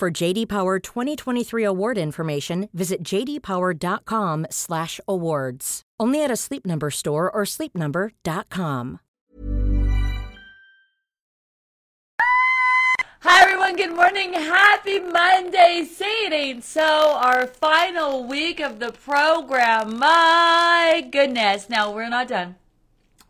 For JD Power 2023 award information, visit jdpower.com/awards. Only at a Sleep Number store or sleepnumber.com. Hi everyone, good morning. Happy Monday. Say it ain't so. Our final week of the program. My goodness. Now we're not done.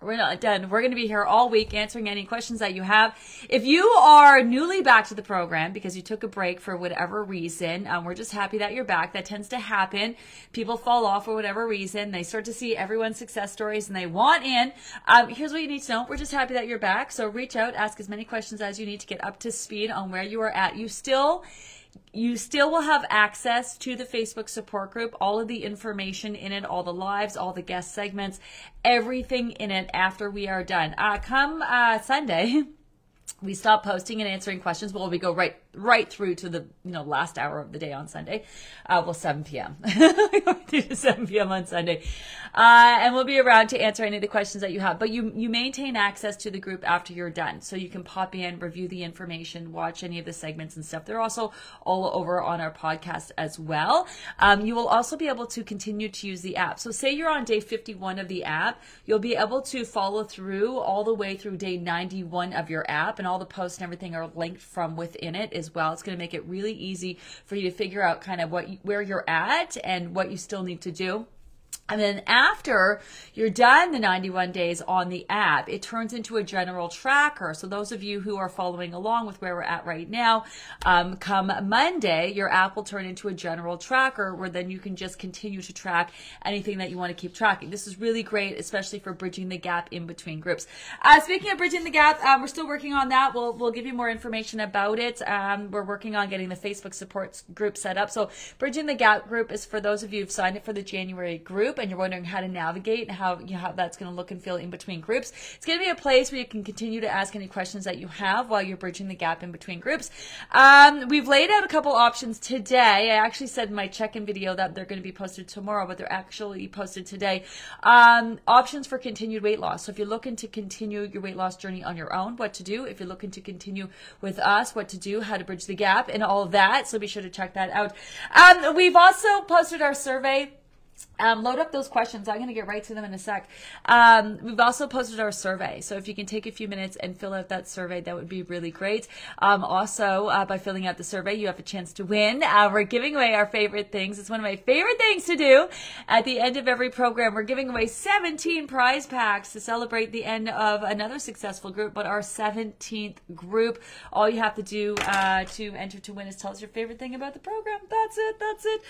We're not done. We're going to be here all week answering any questions that you have. If you are newly back to the program because you took a break for whatever reason, um, we're just happy that you're back. That tends to happen. People fall off for whatever reason. They start to see everyone's success stories and they want in. Um, here's what you need to know. We're just happy that you're back. So reach out, ask as many questions as you need to get up to speed on where you are at. You still you still will have access to the Facebook support group, all of the information in it, all the lives, all the guest segments, everything in it after we are done. Uh, come uh, Sunday, we stop posting and answering questions. Well, we go right right through to the you know last hour of the day on Sunday. Uh, well, 7 p.m. through to 7 p.m. on Sunday, uh, and we'll be around to answer any of the questions that you have. But you you maintain access to the group after you're done, so you can pop in, review the information, watch any of the segments and stuff. They're also all over on our podcast as well. Um, you will also be able to continue to use the app. So say you're on day 51 of the app, you'll be able to follow through all the way through day 91 of your app, and all the posts and everything are linked from within it as well. It's going to make it really easy for you to figure out kind of what where you're at and what you still need to do. And then after you're done the 91 days on the app, it turns into a general tracker. So those of you who are following along with where we're at right now, um, come Monday, your app will turn into a general tracker where then you can just continue to track anything that you want to keep tracking. This is really great, especially for bridging the gap in between groups. Uh, speaking of bridging the gap, um, we're still working on that. We'll, we'll give you more information about it. Um, we're working on getting the Facebook support group set up. So bridging the gap group is for those of you who've signed up for the January group and you're wondering how to navigate and how you know, how that's going to look and feel in between groups, it's going to be a place where you can continue to ask any questions that you have while you're bridging the gap in between groups. Um, we've laid out a couple options today. I actually said in my check-in video that they're going to be posted tomorrow, but they're actually posted today. Um, options for continued weight loss. So if you're looking to continue your weight loss journey on your own, what to do. If you're looking to continue with us, what to do, how to bridge the gap, and all that. So be sure to check that out. Um, we've also posted our survey um, load up those questions. I'm going to get right to them in a sec. Um, we've also posted our survey. So if you can take a few minutes and fill out that survey, that would be really great. Um, also, uh, by filling out the survey, you have a chance to win. Uh, we're giving away our favorite things. It's one of my favorite things to do. At the end of every program, we're giving away 17 prize packs to celebrate the end of another successful group, but our 17th group. All you have to do uh, to enter to win is tell us your favorite thing about the program. That's it. That's it.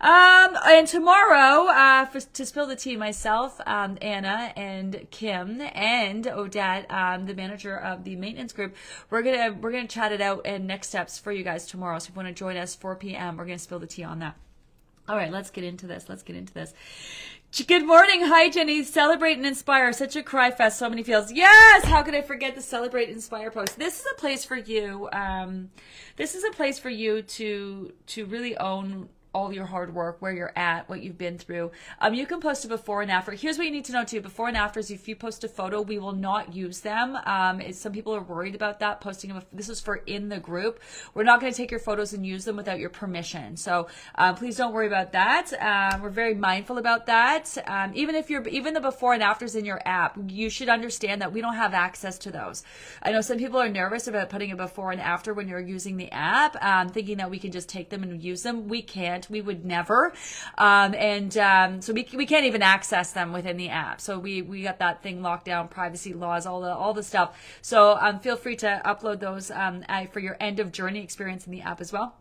Um, and tomorrow, uh, for, to spill the tea, myself, um, Anna, and Kim, and Odette, um, the manager of the maintenance group, we're gonna we're gonna chat it out and next steps for you guys tomorrow. So if you want to join us 4 p.m., we're gonna spill the tea on that. All right, let's get into this. Let's get into this. Good morning. Hi, Jenny. Celebrate and inspire. Such a cry fest. So many feels. Yes. How could I forget the celebrate and inspire post? This is a place for you. Um, this is a place for you to, to really own all your hard work, where you're at, what you've been through. Um, you can post a before and after. Here's what you need to know too: before and afters. If you post a photo, we will not use them. Um, some people are worried about that. Posting them. This is for in the group. We're not going to take your photos and use them without your permission. So uh, please don't worry about that. Um, we're very mindful about that. Um, even if you're even the before and afters in your app, you should understand that we don't have access to those. I know some people are nervous about putting a before and after when you're using the app, um, thinking that we can just take them and use them. We can't can't. We would never. Um, and um, so we, we can't even access them within the app. So we, we got that thing locked down, privacy laws, all the all the stuff. So um, feel free to upload those um, for your end of journey experience in the app as well.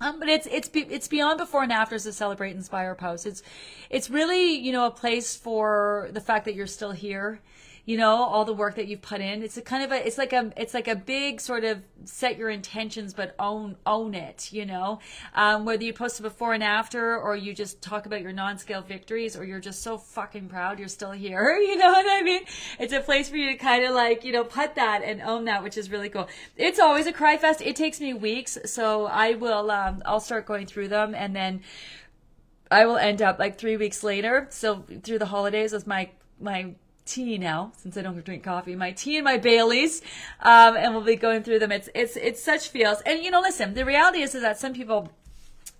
Um, but it's it's it's beyond before and afters to celebrate inspire post. It's it's really you know a place for the fact that you're still here you know, all the work that you've put in. It's a kind of a, it's like a, it's like a big sort of set your intentions, but own, own it, you know, um, whether you post a before and after, or you just talk about your non-scale victories, or you're just so fucking proud you're still here. You know what I mean? It's a place for you to kind of like, you know, put that and own that, which is really cool. It's always a cry fest. It takes me weeks. So I will, um, I'll start going through them and then, I will end up like three weeks later. So through the holidays with my my tea now, since I don't drink coffee, my tea and my Baileys, um, and we'll be going through them. It's it's it's such feels. And you know, listen, the reality is is that some people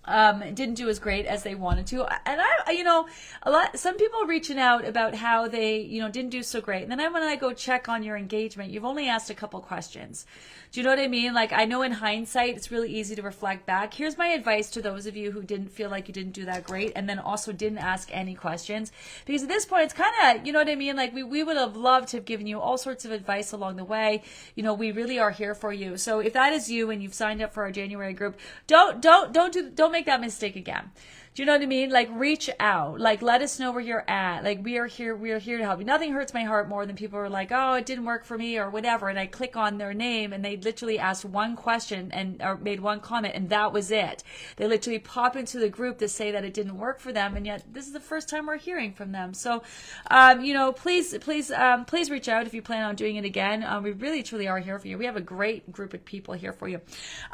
um, didn't do as great as they wanted to. And I, you know, a lot, some people reaching out about how they, you know, didn't do so great. And then I, when I go check on your engagement, you've only asked a couple questions. Do you know what I mean? Like, I know in hindsight, it's really easy to reflect back. Here's my advice to those of you who didn't feel like you didn't do that great and then also didn't ask any questions. Because at this point, it's kind of, you know what I mean? Like, we, we would have loved to have given you all sorts of advice along the way. You know, we really are here for you. So if that is you and you've signed up for our January group, don't, don't, don't do, don't make that mistake again. Do you know what I mean? Like reach out. Like let us know where you're at. Like we are here. We are here to help you. Nothing hurts my heart more than people are like, oh, it didn't work for me or whatever. And I click on their name and they literally asked one question and or made one comment and that was it. They literally pop into the group to say that it didn't work for them. And yet this is the first time we're hearing from them. So, um, you know, please, please, um, please reach out if you plan on doing it again. Um, we really, truly are here for you. We have a great group of people here for you.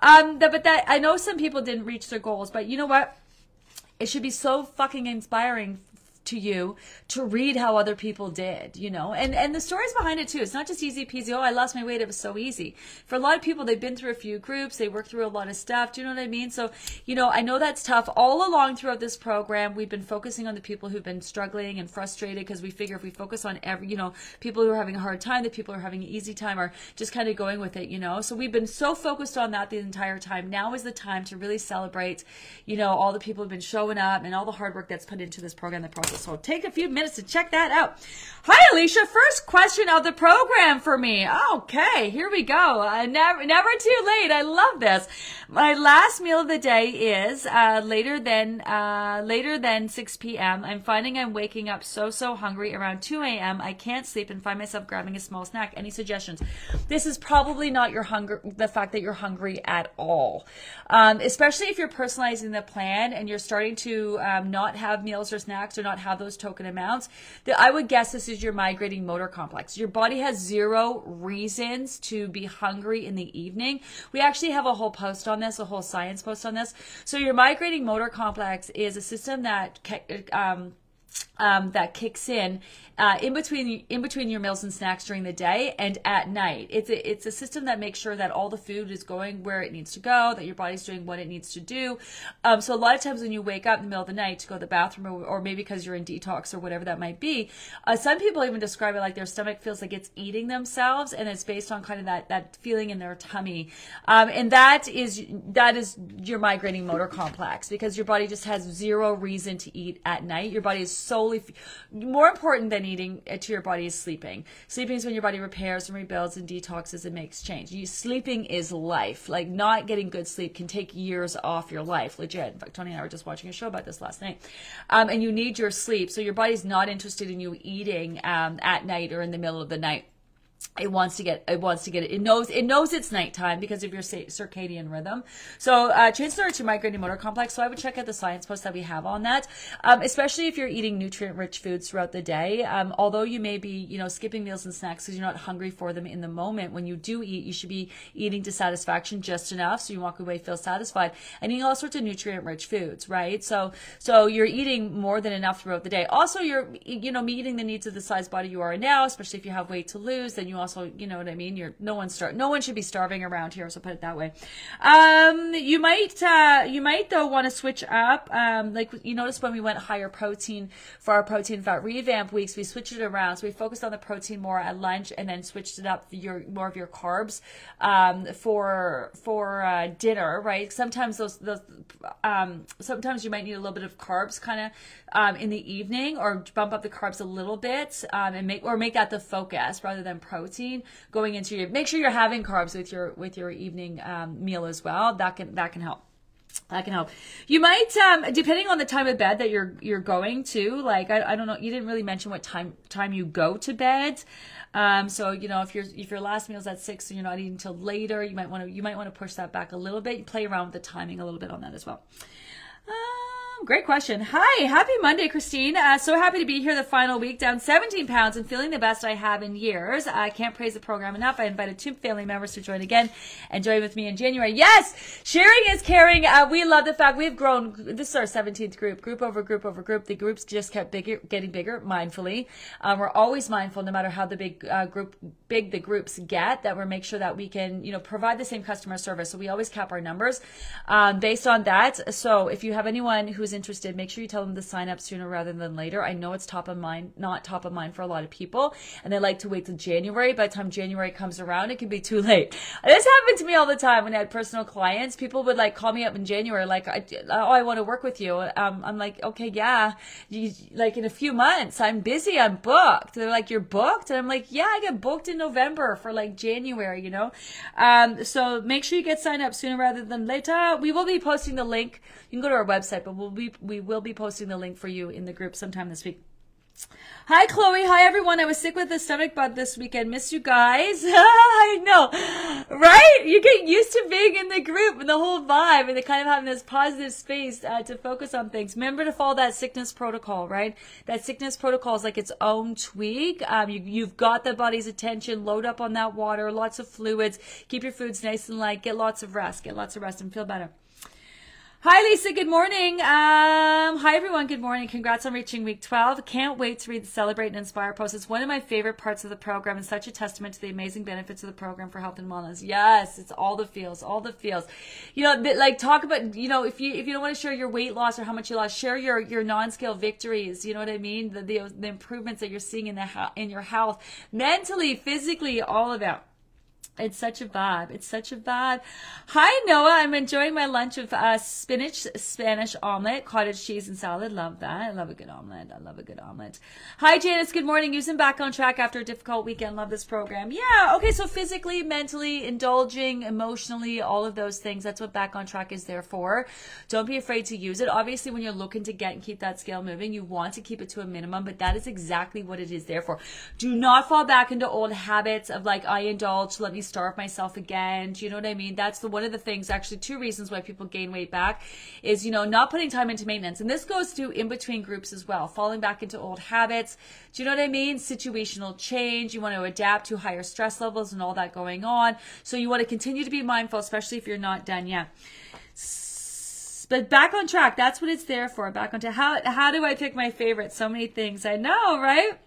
Um, but that I know some people didn't reach their goals, but you know what? It should be so fucking inspiring to you to read how other people did, you know, and and the stories behind it too. It's not just easy peasy. Oh, I lost my weight. It was so easy. For a lot of people, they've been through a few groups. They work through a lot of stuff. Do you know what I mean? So, you know, I know that's tough. All along throughout this program, we've been focusing on the people who've been struggling and frustrated because we figure if we focus on every, you know, people who are having a hard time, the people who are having an easy time are just kind of going with it, you know. So we've been so focused on that the entire time. Now is the time to really celebrate, you know, all the people who've been showing up and all the hard work that's put into this program, the So take a few minutes to check that out. Hi, Alicia. First question of the program for me. Okay, here we go. Uh, never, never too late. I love this. My last meal of the day is uh, later than uh, later than 6 p.m. I'm finding I'm waking up so so hungry around 2 a.m. I can't sleep and find myself grabbing a small snack. Any suggestions? This is probably not your hunger. The fact that you're hungry at all, um, especially if you're personalizing the plan and you're starting to um, not have meals or snacks or not have those token amounts. That I would guess this is your migrating motor complex. Your body has zero reasons to be hungry in the evening. We actually have a whole post on this, a whole science post on this. So your migrating motor complex is a system that um, um, that kicks in uh, in between in between your meals and snacks during the day and at night. It's a, it's a system that makes sure that all the food is going where it needs to go, that your body's doing what it needs to do. Um, so a lot of times when you wake up in the middle of the night to go to the bathroom, or, or maybe because you're in detox or whatever that might be, uh, some people even describe it like their stomach feels like it's eating themselves, and it's based on kind of that that feeling in their tummy, um, and that is that is your migrating motor complex because your body just has zero reason to eat at night. Your body is solely more important than eating uh, to your body is sleeping. Sleeping is when your body repairs and rebuilds and detoxes and makes change. You, sleeping is life. Like not getting good sleep can take years off your life, legit. In fact, Tony and I were just watching a show about this last night. Um, and you need your sleep. So your body's not interested in you eating um, at night or in the middle of the night it wants to get it wants to get it. It knows it knows it's nighttime because of your circadian rhythm. So uh chances are to migrating motor complex. So i would check out the science post that we have on that um, especially if you're eating nutrient rich foods throughout the day. Um, although you may be you know skipping meals and snacks because you're not hungry for them in the moment when you do eat you should be eating to satisfaction just enough so you walk away feel satisfied and eating all sorts of nutrient rich foods right? So so you're eating more than enough throughout the day. Also you're you know meeting the needs of the size body you are now especially if you have weight to lose then you also, you know what I mean? You're no one star no one should be starving around here, so put it that way. Um, you might uh, you might though want to switch up. Um, like you noticed when we went higher protein for our protein fat revamp weeks, we switched it around. So we focused on the protein more at lunch and then switched it up your more of your carbs um, for for uh, dinner, right? Sometimes those those um, sometimes you might need a little bit of carbs kind of um, in the evening or bump up the carbs a little bit um, and make or make that the focus rather than protein going into your make sure you're having carbs with your with your evening um, meal as well that can that can help that can help. You might, um, depending on the time of bed that you're you're going to. Like, I, I don't know. You didn't really mention what time time you go to bed. Um, so you know, if your if your last meal's at six and you're not eating until later, you might want to you might want to push that back a little bit. Play around with the timing a little bit on that as well. Uh, great question. Hi, happy Monday, Christine. Uh, so happy to be here the final week, down 17 pounds and feeling the best I have in years. I can't praise the program enough. I invited two family members to join again and join with me in January. Yes, sharing is caring. Uh, we love the fact we've grown. This is our 17th group, group over group over group. The groups just kept bigger, getting bigger mindfully. Um, we're always mindful, no matter how the big uh, group, big the groups get, that we make sure that we can, you know, provide the same customer service. So we always cap our numbers um, based on that. So if you have anyone who's interested, make sure you tell them to sign up sooner rather than later. I know it's top of mind, not top of mind for a lot of people, and they like to wait till January. By the time January comes around, it can be too late. This happened to me all the time when I had personal clients. People would like call me up in January, like, "Oh, I want to work with you." Um, I'm like, "Okay, yeah." You, like in a few months, I'm busy. I'm booked. They're like, "You're booked," and I'm like, "Yeah, I get booked in November for like January." You know, um, so make sure you get signed up sooner rather than later. We will be posting the link. You can go to our website, but we'll be we will be posting the link for you in the group sometime this week. Hi, Chloe. Hi, everyone. I was sick with the stomach bug this weekend. Miss you guys. I know, right? You get used to being in the group and the whole vibe and the kind of having this positive space uh, to focus on things. Remember to follow that sickness protocol, right? That sickness protocol is like its own tweak. Um, you, you've got the body's attention. Load up on that water, lots of fluids. Keep your foods nice and light. Get lots of rest. Get lots of rest and feel better. Hi, Lisa. Good morning. Um, hi, everyone. Good morning. Congrats on reaching week 12. Can't wait to read the Celebrate and Inspire post. It's one of my favorite parts of the program and such a testament to the amazing benefits of the program for health and wellness. Yes, it's all the feels, all the feels. You know, like talk about, you know, if you, if you don't want to share your weight loss or how much you lost, share your, your non-scale victories. You know what I mean? The, the, the improvements that you're seeing in the, in your health, mentally, physically, all of that. It's such a vibe. It's such a vibe. Hi, Noah. I'm enjoying my lunch of uh, spinach, Spanish omelet, cottage cheese, and salad. Love that. I love a good omelet. I love a good omelet. Hi, Janice. Good morning. Using back on track after a difficult weekend. Love this program. Yeah. Okay. So physically, mentally, indulging, emotionally, all of those things. That's what back on track is there for. Don't be afraid to use it. Obviously, when you're looking to get and keep that scale moving, you want to keep it to a minimum, but that is exactly what it is there for. Do not fall back into old habits of like, I indulge, let me starve myself again. Do you know what I mean? That's the one of the things, actually, two reasons why people gain weight back is, you know, not putting time into maintenance. And this goes to in between groups as well, falling back into old habits. Do you know what I mean? Situational change. You want to adapt to higher stress levels and all that going on. So you want to continue to be mindful, especially if you're not done yet but back on track that's what it's there for back on how, how do i pick my favorite so many things i know right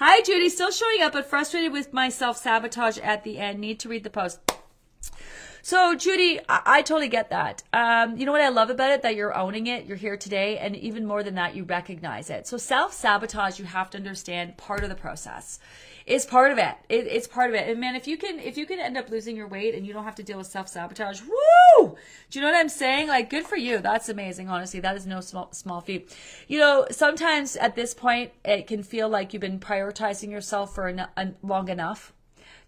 Hi, Judy. Still showing up, but frustrated with my self sabotage at the end. Need to read the post. So, Judy, I, I totally get that. Um, you know what I love about it? That you're owning it. You're here today. And even more than that, you recognize it. So, self sabotage, you have to understand part of the process is part of it. it. It's part of it. And man, if you can, if you can end up losing your weight and you don't have to deal with self sabotage, woo! Do you know what I'm saying? Like, good for you. That's amazing. Honestly, that is no small small feat. You know, sometimes at this point, it can feel like you've been prioritizing yourself for en- long enough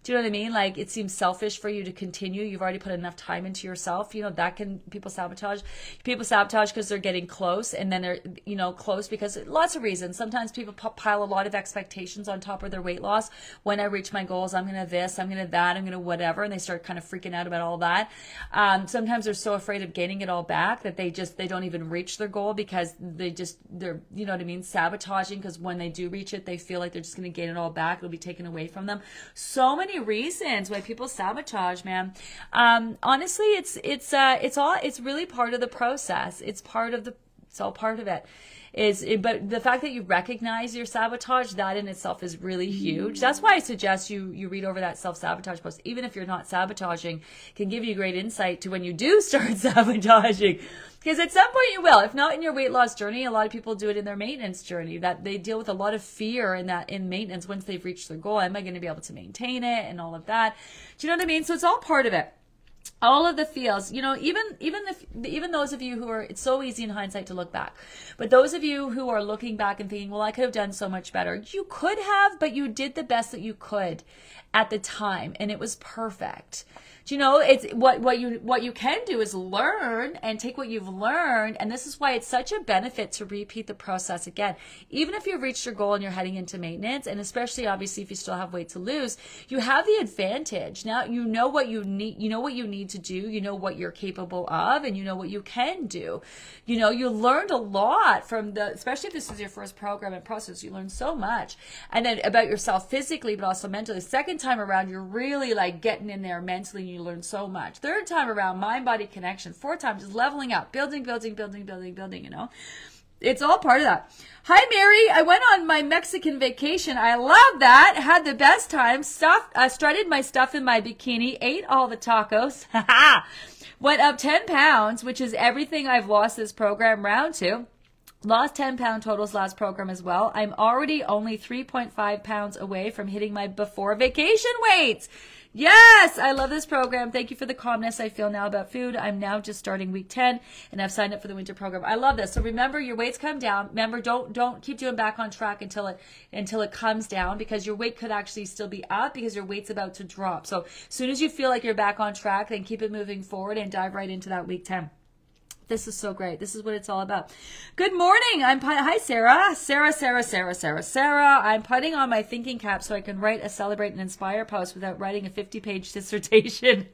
do you know what I mean? Like it seems selfish for you to continue. You've already put enough time into yourself. You know, that can people sabotage. People sabotage because they're getting close and then they're, you know, close because lots of reasons. Sometimes people pile a lot of expectations on top of their weight loss. When I reach my goals, I'm to this, I'm to that, I'm to whatever. And they start kind of freaking out about all that. Um, sometimes they're so afraid of gaining it all back that they just, they don't even reach their goal because they just, they're, you know what I mean? Sabotaging because when they do reach it, they feel like they're just to gain it all back. It'll be taken away from them. So many many reasons why people sabotage, man. Um, honestly, it's it's uh, it's all it's really part of the process. It's part of the it's all part of it is but the fact that you recognize your sabotage that in itself is really huge that's why i suggest you you read over that self-sabotage post even if you're not sabotaging can give you great insight to when you do start sabotaging because at some point you will. If not in your weight loss journey, a lot of people do it in their maintenance journey. That they deal with a lot of fear in that in maintenance once they've reached their goal. Am I going to be able to maintain it and all of that? Do you know what I mean? So it's all part of it all of the feels you know even even if even those of you who are it's so easy in hindsight to look back. But those of you who are looking back and thinking well i could have done so much better. You could have but you did the best that you could at the time and it was perfect you know, it's what what you what you can do is learn and take what you've learned, and this is why it's such a benefit to repeat the process again. Even if you've reached your goal and you're heading into maintenance, and especially obviously if you still have weight to lose, you have the advantage. Now you know what you need, you know what you need to do, you know what you're capable of, and you know what you can do. You know, you learned a lot from the, especially if this is your first program and process, you learned so much, and then about yourself physically, but also mentally. The second time around, you're really like getting in there mentally, and you learn so much. Third time around, mind body connection. Fourth time, just leveling up, building, building, building, building, building. You know it's all part of that. Hi, Mary. I went on my Mexican vacation. I love that. Had the best time. Stuffed, uh, strutted my stuff in my bikini. Ate all the tacos. went up 10 pounds, which is everything I've lost this program round to. Lost 10 pound totals last program as well. I'm already only 3.5 pounds away from hitting my before vacation weight. Yes, I love this program. Thank you for the calmness I feel now about food. I'm now just starting week 10 and I've signed up for the winter program. I love this. So remember your weights come down. Remember don't don't keep doing back on track until it until it comes down because your weight could actually still be up because your weight's about to drop. So as soon as you feel like you're back on track, then keep it moving forward and dive right into that week 10. This is so great. This is what it's all about. Good morning. I'm hi Sarah. Sarah, Sarah, Sarah, Sarah, Sarah. I'm putting on my thinking cap so I can write a celebrate and inspire post without writing a 50-page dissertation.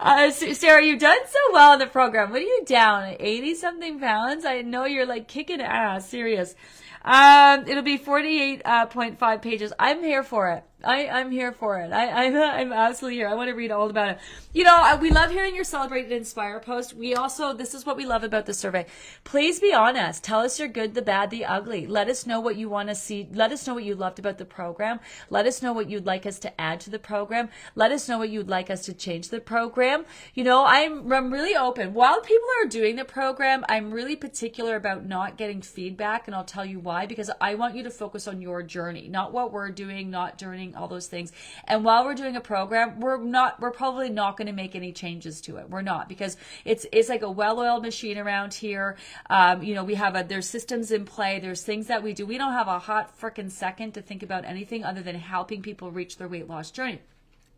uh, Sarah, you've done so well in the program. What are you down? 80 something pounds? I know you're like kicking ass. Serious. Um, it'll be 48.5 uh, pages. I'm here for it. I, I'm here for it. I, I'm, I'm absolutely here. I want to read all about it. You know, we love hearing your Celebrate and Inspire post. We also, this is what we love about the survey. Please be honest. Tell us your good, the bad, the ugly. Let us know what you want to see. Let us know what you loved about the program. Let us know what you'd like us to add to the program. Let us know what you'd like us to change the program. You know, I'm, I'm really open. While people are doing the program, I'm really particular about not getting feedback, and I'll tell you why, because I want you to focus on your journey, not what we're doing, not journeying all those things. And while we're doing a program, we're not, we're probably not going to make any changes to it. We're not because it's, it's like a well-oiled machine around here. Um, you know, we have a, there's systems in play. There's things that we do. We don't have a hot freaking second to think about anything other than helping people reach their weight loss journey.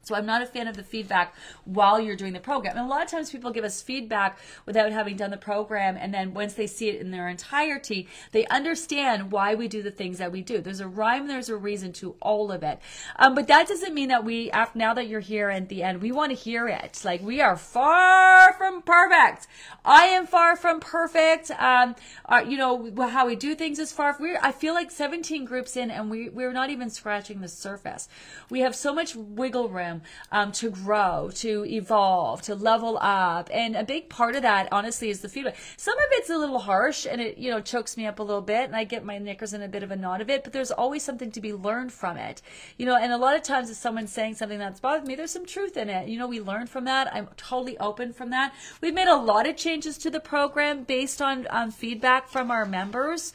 So I'm not a fan of the feedback while you're doing the program. And a lot of times people give us feedback without having done the program. And then once they see it in their entirety, they understand why we do the things that we do. There's a rhyme, there's a reason to all of it. Um, but that doesn't mean that we, after, now that you're here at the end, we want to hear it. Like we are far from perfect. I am far from perfect. Um, our, uh, you know, how we do things is far. We're, I feel like 17 groups in and we, we're not even scratching the surface. We have so much wiggle room um, to grow, to evolve, to level up. And a big part of that, honestly, is the feedback. Some of it's a little harsh and it, you know, chokes me up a little bit and I get my knickers in a bit of a knot of it, but there's always something to be learned from it. You know, and a lot of times if someone's saying something that's bothered me, there's some truth in it. You know, we learn from that. I'm totally open from that. We've made a lot of changes to the program based on um, feedback from our members.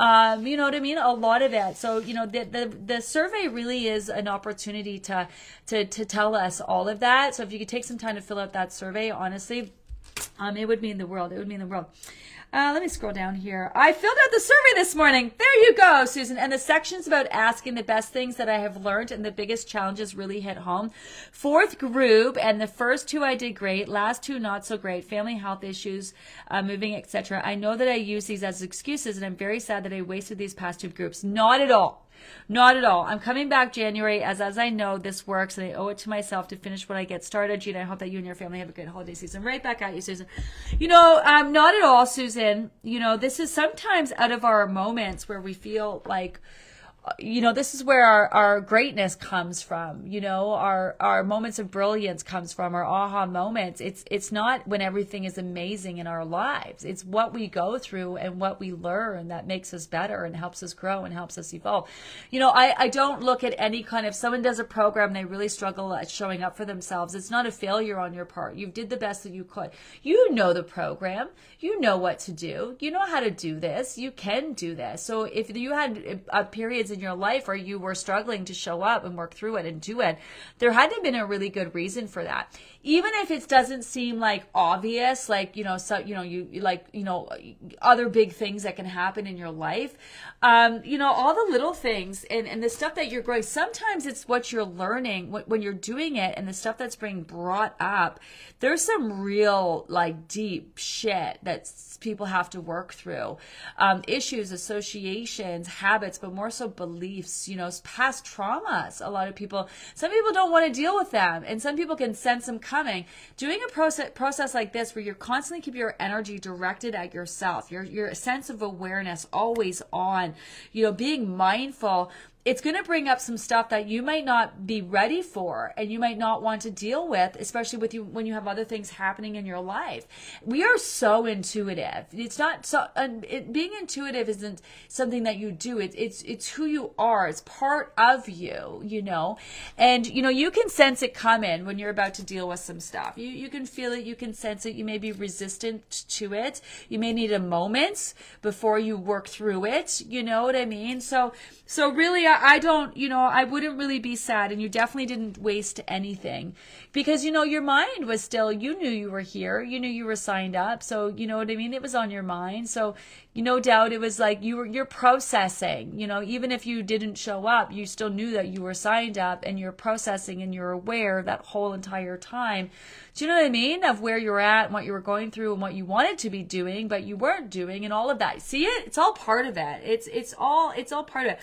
Um, you know what I mean? A lot of it. So, you know, the, the, the survey really is an opportunity to, to, to tell us all of that. So if you could take some time to fill out that survey, honestly, um, it would mean the world. It would mean the world. Uh, let me scroll down here. I filled out the survey this morning. There you go, Susan. And the sections about asking the best things that I have learned and the biggest challenges really hit home. Fourth group, and the first two I did great. Last two not so great. Family health issues, uh, moving, etc. I know that I use these as excuses, and I'm very sad that I wasted these past two groups. Not at all. Not at all. I'm coming back January as as I know this works and I owe it to myself to finish what I get started. Gina, I hope that you and your family have a great holiday season. Right back at you, Susan. You know, um, not at all, Susan. You know, this is sometimes out of our moments where we feel like you know this is where our, our greatness comes from. You know our our moments of brilliance comes from our aha moments. It's it's not when everything is amazing in our lives. It's what we go through and what we learn that makes us better and helps us grow and helps us evolve. You know i i don't look at any kind of someone does a program they really struggle at showing up for themselves. It's not a failure on your part. You did the best that you could. You know the program. You know what to do. You know how to do this. You can do this. So if you had uh, periods in your life or you were struggling to show up and work through it and do it, there had to have been a really good reason for that. Even if it doesn't seem like obvious, like, you know, so, you know, you like, you know, other big things that can happen in your life, um, you know, all the little things and, and the stuff that you're growing, sometimes it's what you're learning when you're doing it and the stuff that's being brought up. There's some real, like, deep shit that people have to work through. Um, issues, associations, habits, but more so beliefs, you know, past traumas. A lot of people, some people don't want to deal with them and some people can sense them coming. Doing a process process like this where you're constantly keep your energy directed at yourself, your your sense of awareness always on, you know, being mindful it's going to bring up some stuff that you might not be ready for and you might not want to deal with especially with you when you have other things happening in your life. We are so intuitive. It's not so uh, it, being intuitive isn't something that you do. It, it's it's who you are. It's part of you you know? And you know you can sense it coming when you're about to deal with some stuff. You you can feel it. You can sense it. You may be resistant to it. You may need a moment before you work through it. You know what i mean? So so really I don't, you know, I wouldn't really be sad. And you definitely didn't waste anything because, you know, your mind was still, you knew you were here. You knew you were signed up. So, you know what I mean? It was on your mind. So, you no doubt it was like you were, you're processing, you know, even if you didn't show up, you still knew that you were signed up and you're processing and you're aware that whole entire time. Do you know what I mean? Of where you're at and what you were going through and what you wanted to be doing, but you weren't doing and all of that. See it? It's all part of it. It's, it's all, it's all part of it.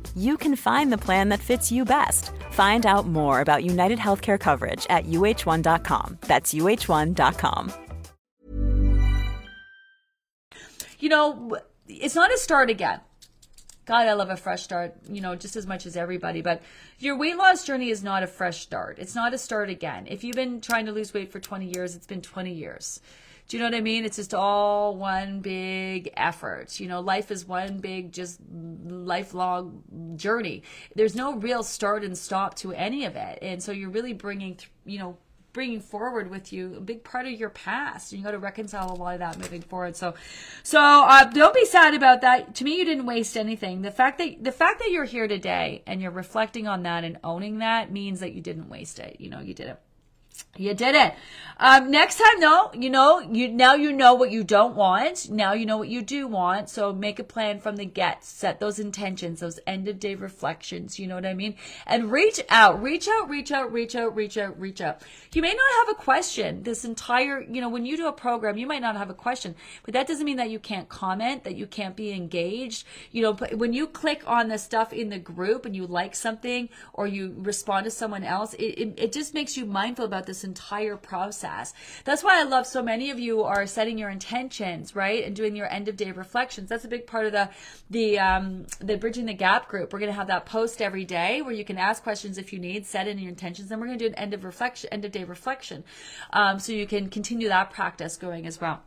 you can find the plan that fits you best. Find out more about United Healthcare coverage at uh1.com. That's uh1.com. You know, it's not a start again. God, I love a fresh start, you know, just as much as everybody. But your weight loss journey is not a fresh start. It's not a start again. If you've been trying to lose weight for 20 years, it's been 20 years. Do you know what I mean? It's just all one big effort. You know, life is one big, just lifelong journey. There's no real start and stop to any of it. And so you're really bringing, you know, bringing forward with you a big part of your past and you got to reconcile a lot of that moving forward so so uh, don't be sad about that to me you didn't waste anything the fact that the fact that you're here today and you're reflecting on that and owning that means that you didn't waste it you know you did it you did it. Um, next time, though, you know, you now you know what you don't want. Now you know what you do want. So make a plan from the get. Set those intentions, those end of day reflections. You know what I mean? And reach out, reach out, reach out, reach out, reach out, reach out. You may not have a question. This entire, you know, when you do a program, you might not have a question, but that doesn't mean that you can't comment, that you can't be engaged. You know, but when you click on the stuff in the group and you like something or you respond to someone else, it, it, it just makes you mindful about this entire process. That's why I love so many of you are setting your intentions, right? And doing your end of day reflections. That's a big part of the, the, um, the Bridging the Gap group. We're going to have that post every day where you can ask questions if you need, set in your intentions. Then we're going to do an end of reflection, end of day reflection. Um, so you can continue that practice going as well.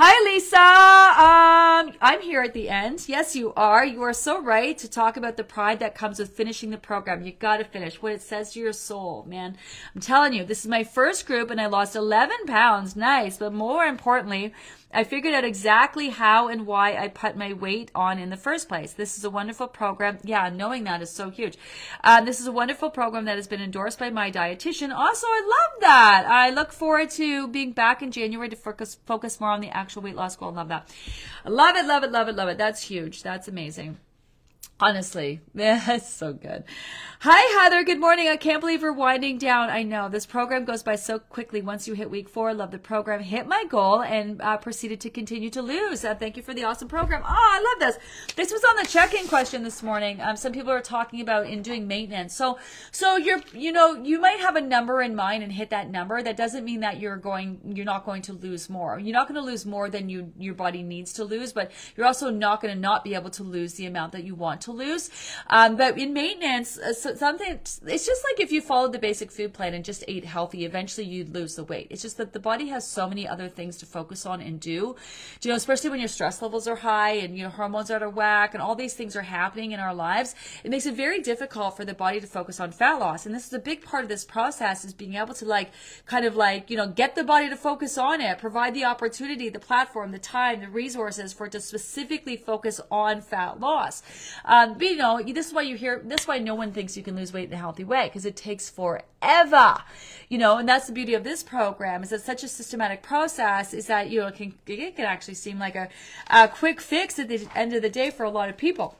Hi, Lisa. Um, I'm here at the end. Yes, you are. You are so right to talk about the pride that comes with finishing the program. You got to finish what it says to your soul, man. I'm telling you, this is my first group and I lost 11 pounds. Nice. But more importantly, I figured out exactly how and why I put my weight on in the first place. This is a wonderful program. Yeah, knowing that is so huge. Uh, this is a wonderful program that has been endorsed by my dietitian. Also, I love that. I look forward to being back in January to focus focus more on the actual weight loss goal. Love that. Love it, love it, love it, love it. That's huge. That's amazing. Honestly, that's so good. Hi, Heather. Good morning. I can't believe we're winding down. I know this program goes by so quickly once you hit week four. Love the program. Hit my goal and uh, proceeded to continue to lose. Uh, thank you for the awesome program. Oh, I love this. This was on the check-in question this morning. Um, some people are talking about in doing maintenance. So, so you're, you know, you might have a number in mind and hit that number. That doesn't mean that you're going, you're not going to lose more. You're not going to lose more than you, your body needs to lose, but you're also not going to not be able to lose the amount that you want to lose. Um, but in maintenance, uh, so something, it's just like if you followed the basic food plan and just ate healthy, eventually you'd lose the weight. It's just that the body has so many other things to focus on and do, you know, especially when your stress levels are high and your hormones are out of whack and all these things are happening in our lives. It makes it very difficult for the body to focus on fat loss. And this is a big part of this process is being able to like, kind of like, you know, get the body to focus on it, provide the opportunity, the platform, the time, the resources for it to specifically focus on fat loss. Um, but, you know, this is why you hear, this is why no one thinks you can lose weight in a healthy way because it takes forever, you know, and that's the beauty of this program is that such a systematic process is that, you know, it can, it can actually seem like a, a quick fix at the end of the day for a lot of people.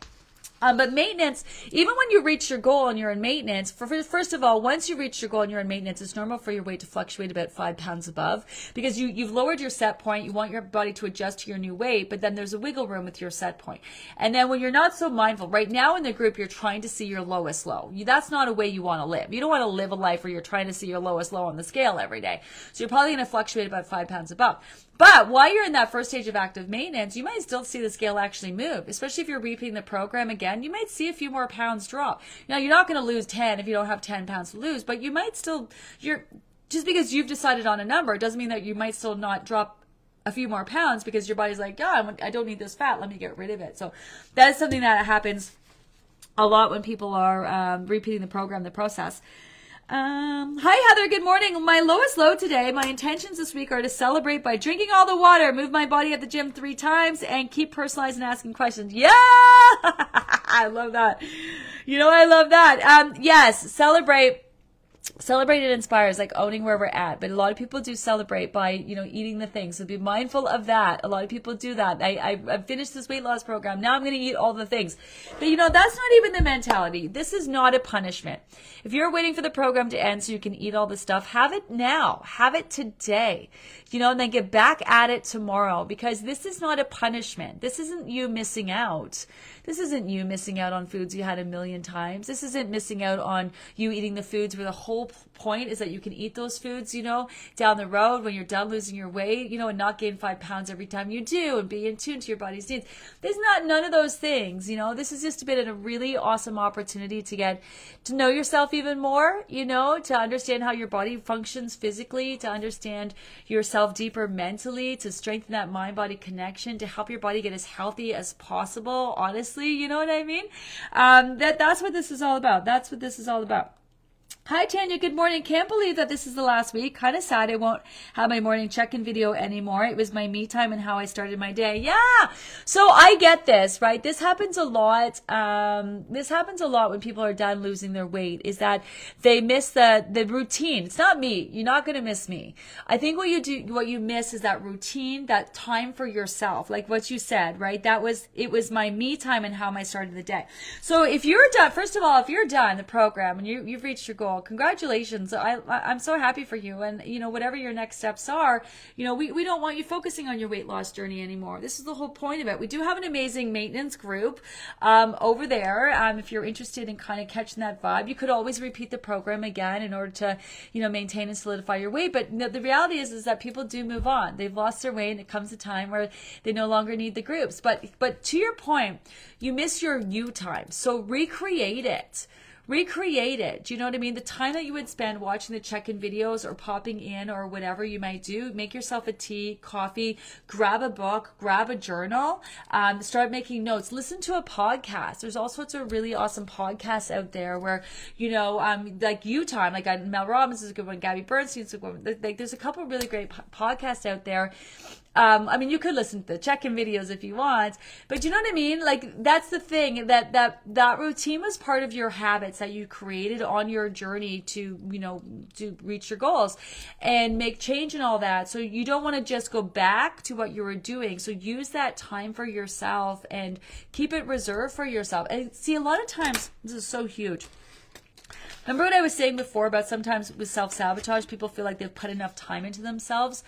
Um, but maintenance, even when you reach your goal and you're in maintenance, for, first of all, once you reach your goal and you're in maintenance, it's normal for your weight to fluctuate about five pounds above because you, you've lowered your set point. You want your body to adjust to your new weight, but then there's a wiggle room with your set point. And then when you're not so mindful, right now in the group, you're trying to see your lowest low. You, that's not a way you want to live. You don't want to live a life where you're trying to see your lowest low on the scale every day. So you're probably going to fluctuate about five pounds above. But while you're in that first stage of active maintenance, you might still see the scale actually move, especially if you're repeating the program again. You might see a few more pounds drop. Now, you're not going to lose 10 if you don't have 10 pounds to lose, but you might still, you're, just because you've decided on a number doesn't mean that you might still not drop a few more pounds because your body's like, yeah, I don't need this fat. Let me get rid of it. So that is something that happens a lot when people are um, repeating the program, the process. Um, hi Heather, good morning. My lowest low today, my intentions this week are to celebrate by drinking all the water, move my body at the gym three times, and keep personalized and asking questions. Yeah! I love that. You know, I love that. Um, yes, celebrate celebrate it inspires like owning where we're at. But a lot of people do celebrate by you know eating the things. So be mindful of that. A lot of people do that. I i I've finished this weight loss program. Now i'm going to eat all the things. But you know that's not even the mentality. This is not a punishment. If you're waiting for the program to end so you can eat all the stuff have it now. Have it today. You know and then get back at it tomorrow. Because this is not a punishment. This isn't you missing out this isn't you missing out on foods you had a million times this isn't missing out on you eating the foods where the whole point is that you can eat those foods, you know, down the road when you're done losing your weight, you know, and not gain five pounds every time you do and be in tune to your body's needs. There's not none of those things, you know. This has just been a really awesome opportunity to get to know yourself even more, you know, to understand how your body functions physically, to understand yourself deeper mentally, to strengthen that mind body connection, to help your body get as healthy as possible, honestly, you know what I mean? Um, that that's what this is all about. That's what this is all about. Hi, Tanya. Good morning. Can't believe that this is the last week. Kind of sad I won't have my morning check in video anymore. It was my me time and how I started my day. Yeah. So I get this, right? This happens a lot. Um, this happens a lot when people are done losing their weight is that they miss the, the routine. It's not me. You're not going to miss me. I think what you do, what you miss is that routine, that time for yourself. Like what you said, right? That was, it was my me time and how I started the day. So if you're done, first of all, if you're done the program and you, you've reached your goal, congratulations. I, I'm so happy for you. And, you know, whatever your next steps are, you know, we, we don't want you focusing on your weight loss journey anymore. This is the whole point of it. We do have an amazing maintenance group um, over there. Um, if you're interested in kind of catching that vibe, you could always repeat the program again in order to, you know, maintain and solidify your weight. But the reality is, is that people do move on. They've lost their weight and it comes a time where they no longer need the groups. But, but to your point, you miss your you time. So recreate it recreate it. Do you know what I mean? The time that you would spend watching the check-in videos or popping in or whatever you might do, make yourself a tea, coffee, grab a book, grab a journal, um, start making notes, listen to a podcast. There's all sorts of really awesome podcasts out there where, you know, um, like you time, like uh, Mel Robbins is a good one, Gabby Bernstein's a good one. Like, there's a couple really great podcasts out there Um, I mean, you could listen to the check-in videos if you want, but you know what I mean? Like that's the thing that that that routine was part of your habits that you created on your journey to you know to reach your goals and make change and all that. So you don't want to just go back to what you were doing. So use that time for yourself and keep it reserved for yourself. And see, a lot of times this is so huge. Remember what I was saying before about sometimes with self sabotage, people feel like they've put enough time into themselves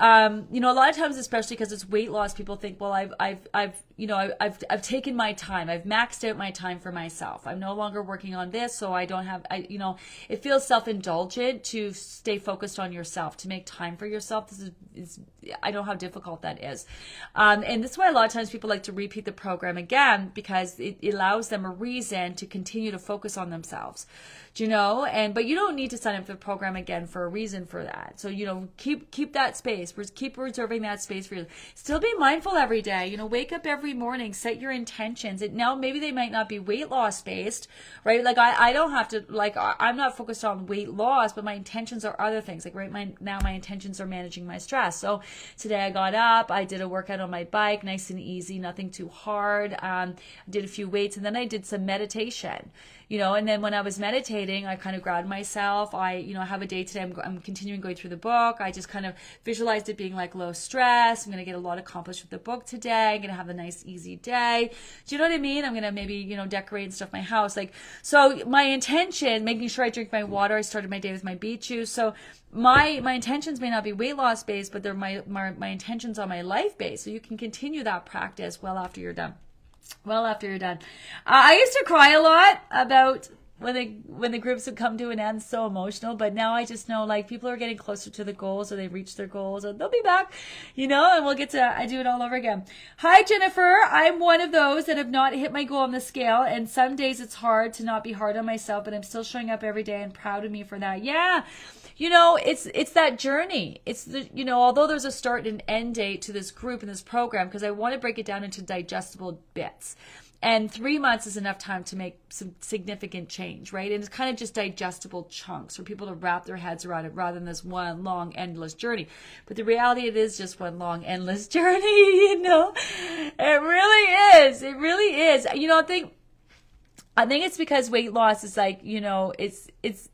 um, you know, a lot of times, especially because it's weight loss, people think, well, I've, I've, I've, you know, I, I've, I've taken my time. I've maxed out my time for myself. I'm no longer working on this, so I don't have, I, you know, it feels self-indulgent to stay focused on yourself, to make time for yourself. This is, is I know how difficult that is, um, and this is why a lot of times people like to repeat the program again because it, it allows them a reason to continue to focus on themselves you know and but you don't need to sign up for the program again for a reason for that so you know keep keep that space keep reserving that space for you still be mindful every day you know wake up every morning set your intentions. It now maybe they might not be weight loss based right? Like i i don't have to like i'm not focused on weight loss but my intentions are other things. Like right my now my intentions are managing my stress. So today i got up i did a workout on my bike nice and easy nothing too hard. Um, I did a few weights and then i did some meditation you know, and then when I was meditating, I kind of grounded myself. I, you know, I have a day today. I'm, I'm continuing going through the book. I just kind of visualized it being like low stress. I'm going to get a lot accomplished with the book today. I'm going to have a nice, easy day. Do you know what I mean? I'm going to maybe, you know, decorate and stuff my house. Like, so my intention, making sure I drink my water. I started my day with my beet juice. So my my intentions may not be weight loss based, but they're my, my my intentions on my life based. So you can continue that practice well after you're done well after you're done. Uh, I used to cry a lot about when the when the groups would come to an end so emotional but now i just know like people are getting closer to the goals or they've reached their goals or they'll be back you know and we'll get to i do it all over again. Hi jennifer. I'm one of those that have not hit my goal on the scale and some days it's hard to not be hard on myself but i'm still showing up every day and proud of me for that. Yeah you know it's it's that journey. It's the you know although there's a start and end date to this group and this program because i want to break it down into digestible bits. And three months is enough time to make some significant change right? And it's kind of just digestible chunks for people to wrap their heads around it rather than this one long endless journey. But the reality it is just one long endless journey you know? It really is. It really is. You know i think I think it's because weight loss is like, you know, it's it's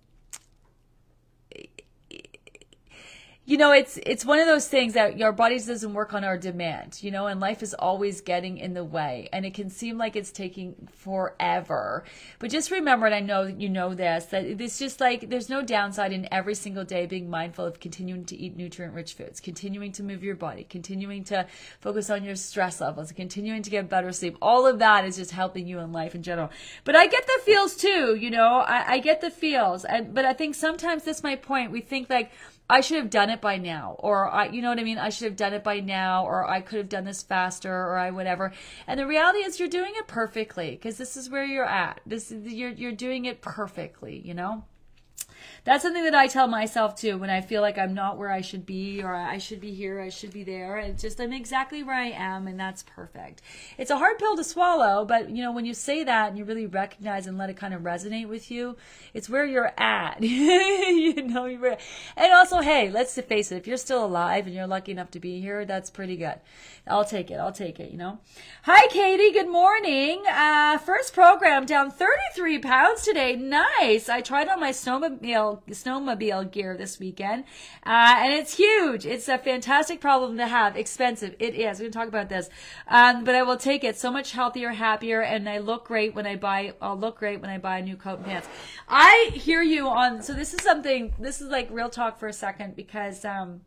you know it's it's one of those things that our bodies doesn't work on our demand you know and life is always getting in the way. And it can seem like it's taking forever. But just remember and i know you know this that it's just like there's no downside in every single day being mindful of continuing to eat nutrient rich foods continuing to move your body continuing to focus on your stress levels continuing to get better sleep. All of that is just helping you in life in general. But i get the feels too you know i, I get the feels. But i think sometimes that's my point we think like I should have done it by now, or I, you know what I mean? I should have done it by now, or I could have done this faster, or I whatever. And the reality is, you're doing it perfectly because this is where you're at. This is you're you're doing it perfectly, you know that's something that I tell myself too when I feel like I'm not where I should be or I should be here, I should be there. It's just I'm exactly where I am and that's perfect. It's a hard pill to swallow, but you know, when you say that and you really recognize and let it kind of resonate with you, it's where you're at. you know, you're and also, hey, let's face it, if you're still alive and you're lucky enough to be here, that's pretty good. I'll take it. I'll take it, you know. Hi, Katie. Good morning. Uh, first program down 33 pounds today. Nice. I tried on my snowmobile, snowmobile gear this weekend, uh, and it's huge. It's a fantastic problem to have. Expensive. It is. We're to talk about this. Um, but I will take it. So much healthier, happier, and I look great when I buy, I'll look great when I buy a new coat and pants. I hear you on, so this is something, this is like real talk for a second because, um,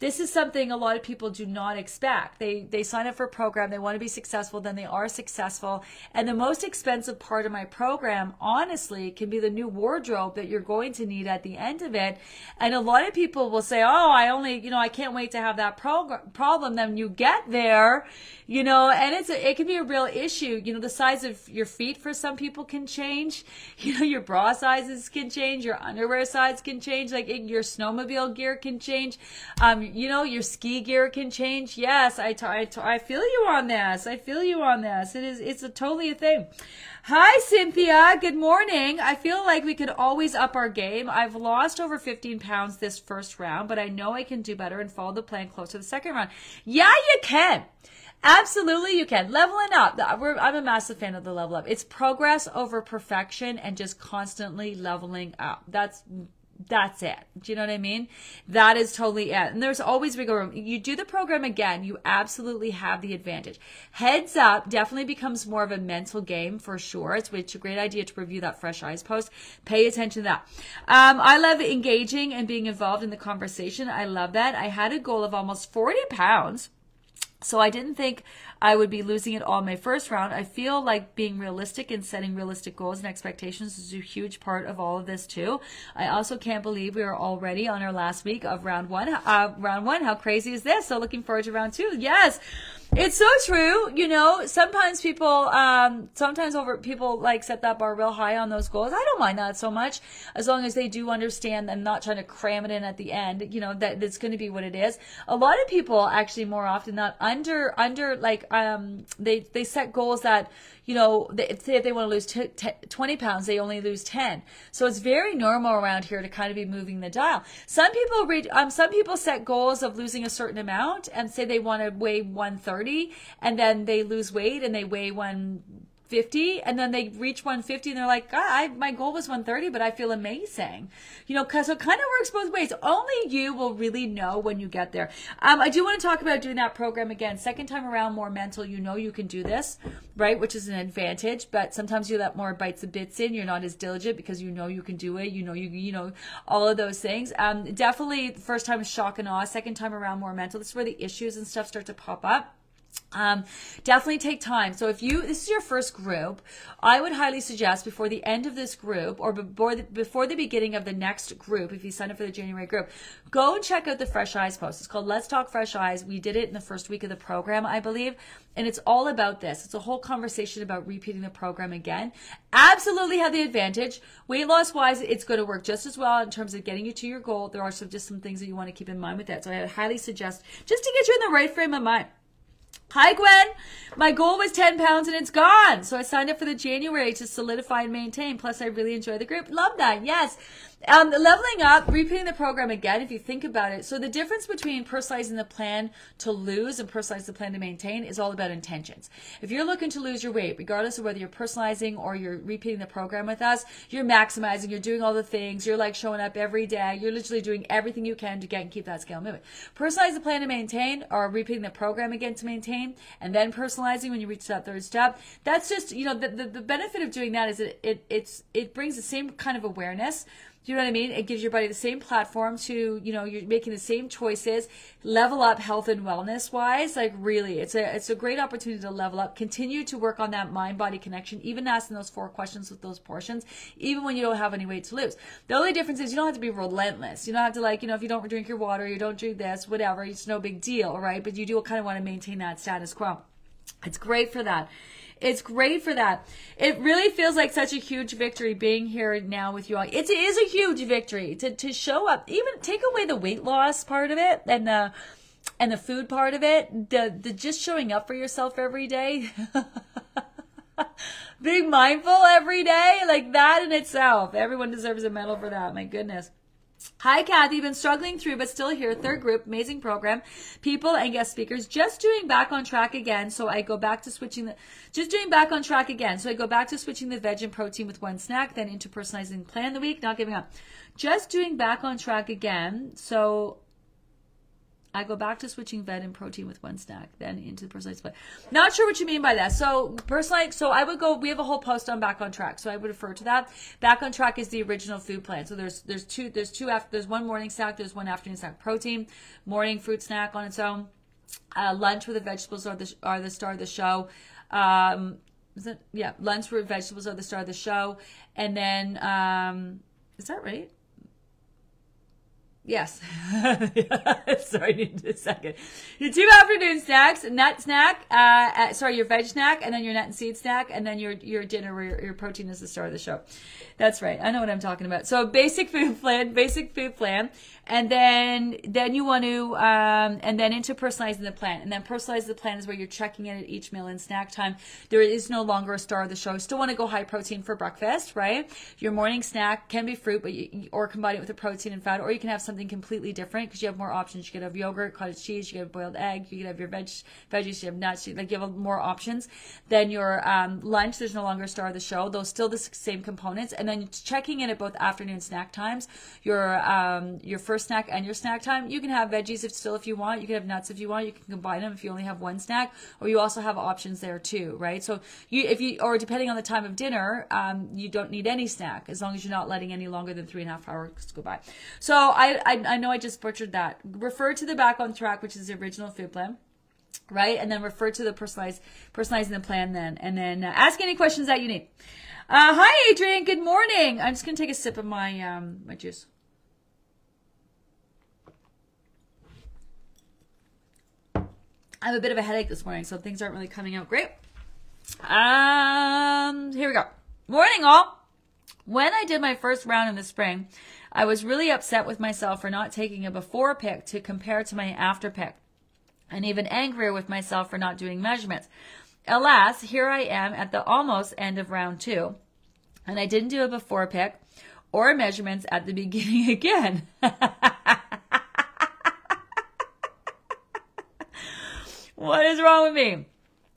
this is something a lot of people do not expect. They they sign up for a program, they want to be successful, then they are successful. And the most expensive part of my program, honestly, can be the new wardrobe that you're going to need at the end of it. And a lot of people will say, "Oh, I only, you know, I can't wait to have that prog- problem." Then you get there, you know, and it's a, it can be a real issue. You know, the size of your feet for some people can change. You know, your bra sizes can change, your underwear size can change, like your snowmobile gear can change. Um, you know, your ski gear can change. Yes, I, t- I, t- I feel you on this. I feel you on this. It is, it's a totally a thing. Hi, Cynthia. Good morning. I feel like we could always up our game. I've lost over 15 pounds this first round, but I know I can do better and follow the plan close to the second round. Yeah, you can. Absolutely, you can. Leveling up. I'm a massive fan of the level up. It's progress over perfection and just constantly leveling up. That's that's it. Do you know what I mean? That is totally it. And there's always wiggle room. You do the program again, you absolutely have the advantage. Heads up definitely becomes more of a mental game for sure. It's, it's a great idea to review that fresh eyes post. Pay attention to that. Um, I love engaging and being involved in the conversation. I love that. I had a goal of almost 40 pounds so I didn't think I would be losing it all my first round. I feel like being realistic and setting realistic goals and expectations is a huge part of all of this too. I also can't believe we are already on our last week of round one. Uh, round one, how crazy is this? So looking forward to round two. Yes. It's so true. You know, sometimes people, um, sometimes over people like set that bar real high on those goals. I don't mind that so much as long as they do understand and not trying to cram it in at the end. You know that it's going to be what it is. A lot of people actually more often not under under like um they they set goals that you know, they say if they want to lose t- t- 20 pounds, they only lose 10. So it's very normal around here to kind of be moving the dial. Some people read, um, some people set goals of losing a certain amount and say they want to weigh 130 and then they lose weight and they weigh one 50 and then they reach 150 and they're like God, I, my goal was 130 but i feel amazing. You know because it kind of works both ways. Only you will really know when you get there. Um, i do want to talk about doing that program again. Second time around more mental. You know you can do this right? Which is an advantage but sometimes you let more bites and bits in. You're not as diligent because you know you can do it. You know you you know all of those things. Um, definitely first time shock and awe. Second time around more mental. This is where the issues and stuff start to pop up um, definitely take time. So if you this is your first group, I would highly suggest before the end of this group or before the, before the beginning of the next group, if you sign up for the January group, go and check out the Fresh Eyes post. It's called Let's Talk Fresh Eyes. We did it in the first week of the program, I believe, and it's all about this. It's a whole conversation about repeating the program again. Absolutely have the advantage. Weight loss wise, it's going to work just as well in terms of getting you to your goal. There are some just some things that you want to keep in mind with that. So I highly suggest just to get you in the right frame of mind. Hi, Gwen. My goal was 10 pounds and it's gone. So I signed up for the January to solidify and maintain. Plus, I really enjoy the group. Love that. Yes. Um, leveling up, repeating the program again, if you think about it. So the difference between personalizing the plan to lose and personalizing the plan to maintain is all about intentions. If you're looking to lose your weight, regardless of whether you're personalizing or you're repeating the program with us, you're maximizing, you're doing all the things, you're like showing up every day, you're literally doing everything you can to get and keep that scale moving. Personalize the plan to maintain or repeating the program again to maintain and then personalizing when you reach that third step. That's just, you know, the, the, the benefit of doing that is it, it, it's, it brings the same kind of awareness you know what I mean? It gives your body the same platform to, you know, you're making the same choices, level up health and wellness wise. Like really, it's a it's a great opportunity to level up. Continue to work on that mind body connection, even asking those four questions with those portions, even when you don't have any weight to lose. The only difference is you don't have to be relentless. You don't have to like, you know, if you don't drink your water, you don't drink this, whatever, it's no big deal, right? But you do kind of want to maintain that status quo. It's great for that. It's great for that. It really feels like such a huge victory being here now with you all. It is a huge victory to, to show up, even take away the weight loss part of it and the, and the food part of it, the, the just showing up for yourself every day. being mindful every day, like that in itself. Everyone deserves a medal for that. My goodness. Hi, Kathy. Been struggling through, but still here. Third group, amazing program, people and guest speakers. Just doing back on track again. So I go back to switching the, just doing back on track again. So I go back to switching the veg and protein with one snack, then into personalizing plan the week, not giving up. Just doing back on track again. So I go back to switching veg and protein with one snack, then into the personalized plan. Not sure what you mean by that. So personalized, so I would go. We have a whole post on back on track, so I would refer to that. Back on track is the original food plan. So there's there's two there's two after there's one morning snack, there's one afternoon snack. Protein, morning fruit snack on its own. Uh, lunch with the vegetables are the are the star of the show. Um, is it yeah? Lunch with vegetables are the star of the show, and then um, is that right? Yes. sorry, I need a second. Your two afternoon snacks, nut snack, uh, uh, sorry, your veg snack, and then your nut and seed snack, and then your, your dinner where your, your protein is the star of the show. That's right. I know what I'm talking about. So basic food plan, basic food plan and then then you want to um, and then into personalizing the plan. And then personalize the plan is where you're checking in at each meal and snack time. There is no longer a star of the show. Still want to go high protein for breakfast right? Your morning snack can be fruit but you, or combine it with a protein and fat or you can have something completely different because you have more options. You could have yogurt cottage cheese you could have boiled egg you could have your veg veggies you have nuts you, like you have more options then your um, lunch. There's no longer a star of the show. Those still the same components. And then checking in at both afternoon snack times your um, your first snack and your snack time. You can have veggies if still if you want. You can have nuts if you want. You can combine them if you only have one snack, or you also have options there too, right? So you if you or depending on the time of dinner, um, you don't need any snack as long as you're not letting any longer than three and a half hours go by. So I I, I know I just butchered that. Refer to the back on track, which is the original food plan right? And then refer to the personalized, personalizing the plan then, and then uh, ask any questions that you need. Uh, hi, Adrian. Good morning. I'm just gonna take a sip of my um my juice. I have a bit of a headache this morning, so things aren't really coming out great. Um, here we go. Morning, all. When I did my first round in the spring, I was really upset with myself for not taking a before pic to compare to my after pic, and even angrier with myself for not doing measurements. Alas, here I am at the almost end of round two, and I didn't do a before pic or measurements at the beginning again. What is wrong with me?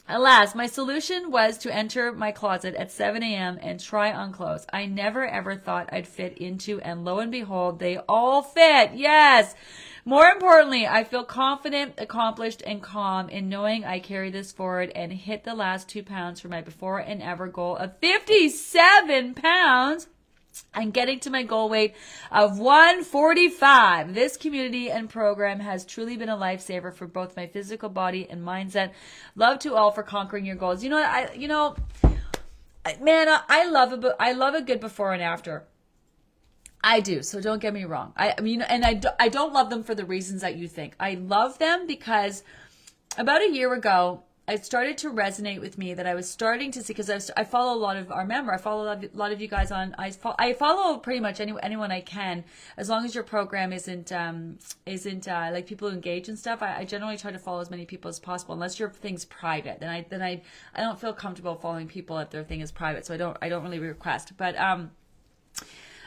Alas, my solution was to enter my closet at 7 a.m. and try on clothes I never ever thought I'd fit into, and lo and behold, they all fit. Yes! More importantly, I feel confident, accomplished, and calm in knowing I carry this forward and hit the last two pounds for my before and ever goal of 57 pounds and getting to my goal weight of 145. This community and program has truly been a lifesaver for both my physical body and mindset. Love to all for conquering your goals. You know, I, you know, man, I love a, I love a good before and after. I do. So don't get me wrong. I, I mean, and I, do, I don't love them for the reasons that you think. I love them because about a year ago, it started to resonate with me that I was starting to see because I, I follow a lot of our member. I follow a lot of you guys on. I follow, I follow pretty much any, anyone I can, as long as your program isn't um, isn't uh, like people engage and stuff. I, I, generally try to follow as many people as possible, unless your thing's private. Then I then I I don't feel comfortable following people if their thing is private, so I don't I don't really request. But um,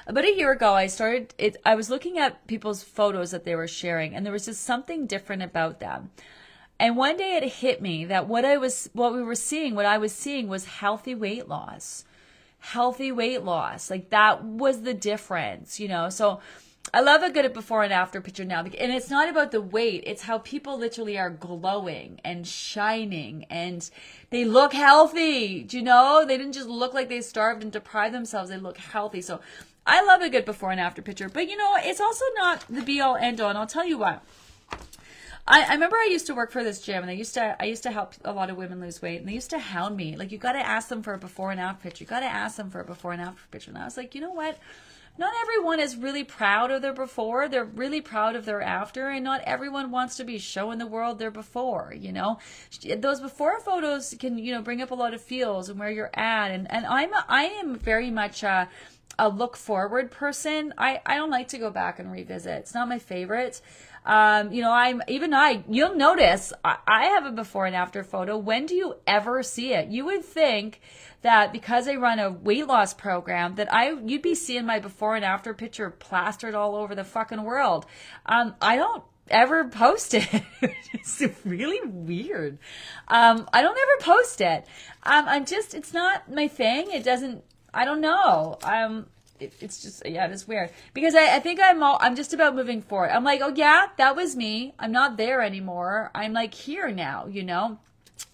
about a year ago i started it i was looking at people's photos that they were sharing and there was just something different about them and one day it hit me that what I was, what we were seeing, what I was seeing was healthy weight loss. Healthy weight loss. Like that was the difference, you know? So I love a good before and after picture now. And it's not about the weight, it's how people literally are glowing and shining and they look healthy. Do you know? They didn't just look like they starved and deprived themselves, they look healthy. So I love a good before and after picture. But you know, it's also not the be all end all. And I'll tell you what. I, I remember I used to work for this gym and I used to I used to help a lot of women lose weight and they used to hound me. Like you gotta ask them for a before and after picture. You gotta ask them for a before and after picture. And I was like, you know what? Not everyone is really proud of their before. They're really proud of their after, and not everyone wants to be showing the world their before. You know, those before photos can you know bring up a lot of feels and where you're at. And and I'm a, I am very much a, a look forward person. I I don't like to go back and revisit. It's not my favorite. Um, you know, I'm even I, you'll notice I, I have a before and after photo. When do you ever see it? You would think that because I run a weight loss program that I you'd be seeing my before and after picture plastered all over the fucking world. Um, I don't ever post it. it's really weird. Um, I don't ever post it. Um, I'm just it's not my thing. It doesn't. I don't know. Um, it, it's just yeah, it's weird because I, I think I'm all I'm just about moving forward. I'm like, oh yeah, that was me. I'm not there anymore. I'm like here now, you know.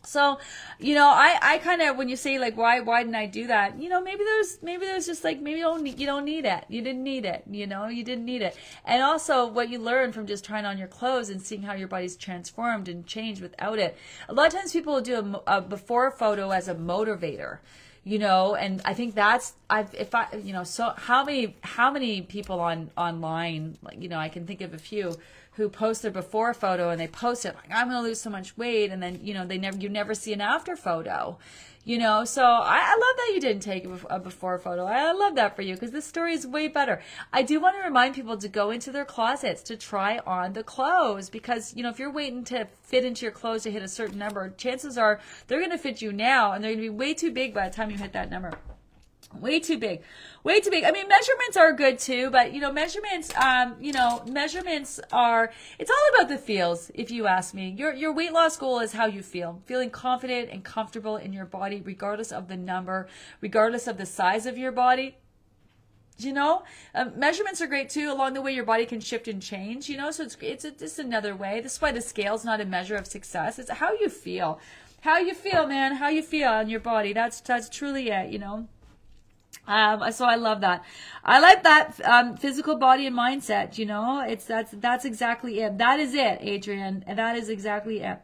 So, you know, I, I kind of when you say like why why didn't I do that? You know, maybe there's maybe there's just like maybe you don't need, you don't need it. You didn't need it. You know, you didn't need it. And also what you learn from just trying on your clothes and seeing how your body's transformed and changed without it. A lot of times people will do a, a before photo as a motivator you know and i think that's i've if i you know so how many how many people on online like you know i can think of a few who post their before photo and they post it like i'm going to lose so much weight and then you know they never you never see an after photo you know so I, I love that you didn't take a before photo. I love that for you because this story is way better. I do want to remind people to go into their closets to try on the clothes because you know if you're waiting to fit into your clothes to hit a certain number chances are they're going to fit you now and they're going to be way too big by the time you hit that number way too big. Way too big. I mean measurements are good too but you know measurements um you know measurements are it's all about the feels if you ask me. Your your weight loss goal is how you feel. Feeling confident and comfortable in your body regardless of the number regardless of the size of your body. You know? Um, measurements are great too along the way your body can shift and change you know? So it's it's, it's another way. This is why the scale's not a measure of success. It's how you feel. How you feel man. How you feel on your body. That's that's truly it you know um, so I love that. I like that um, physical body and mindset. You know, it's that's that's exactly it. That is it, Adrian, that is exactly it.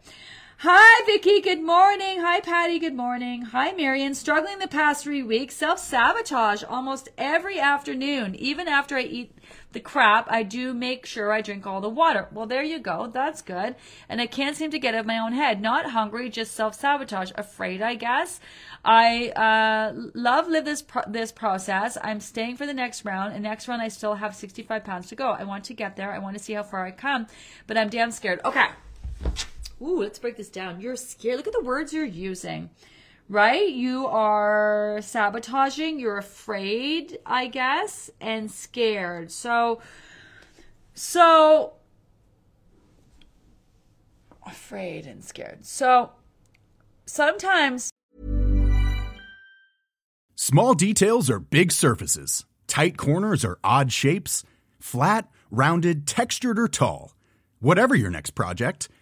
Hi, Vicky. Good morning. Hi, Patty. Good morning. Hi, Marion. Struggling the past three weeks. Self sabotage almost every afternoon. Even after I eat the crap, I do make sure I drink all the water. Well, there you go. That's good. And I can't seem to get out of my own head. Not hungry, just self sabotage. Afraid, I guess. I uh, love live this pro- this process. I'm staying for the next round. And next round, I still have 65 pounds to go. I want to get there. I want to see how far I come, but I'm damn scared. Okay. Ooh, let's break this down. You're scared. Look at the words you're using, right? You are sabotaging, you're afraid, I guess, and scared. So, so, afraid and scared. So, sometimes. Small details are big surfaces, tight corners are odd shapes, flat, rounded, textured, or tall. Whatever your next project,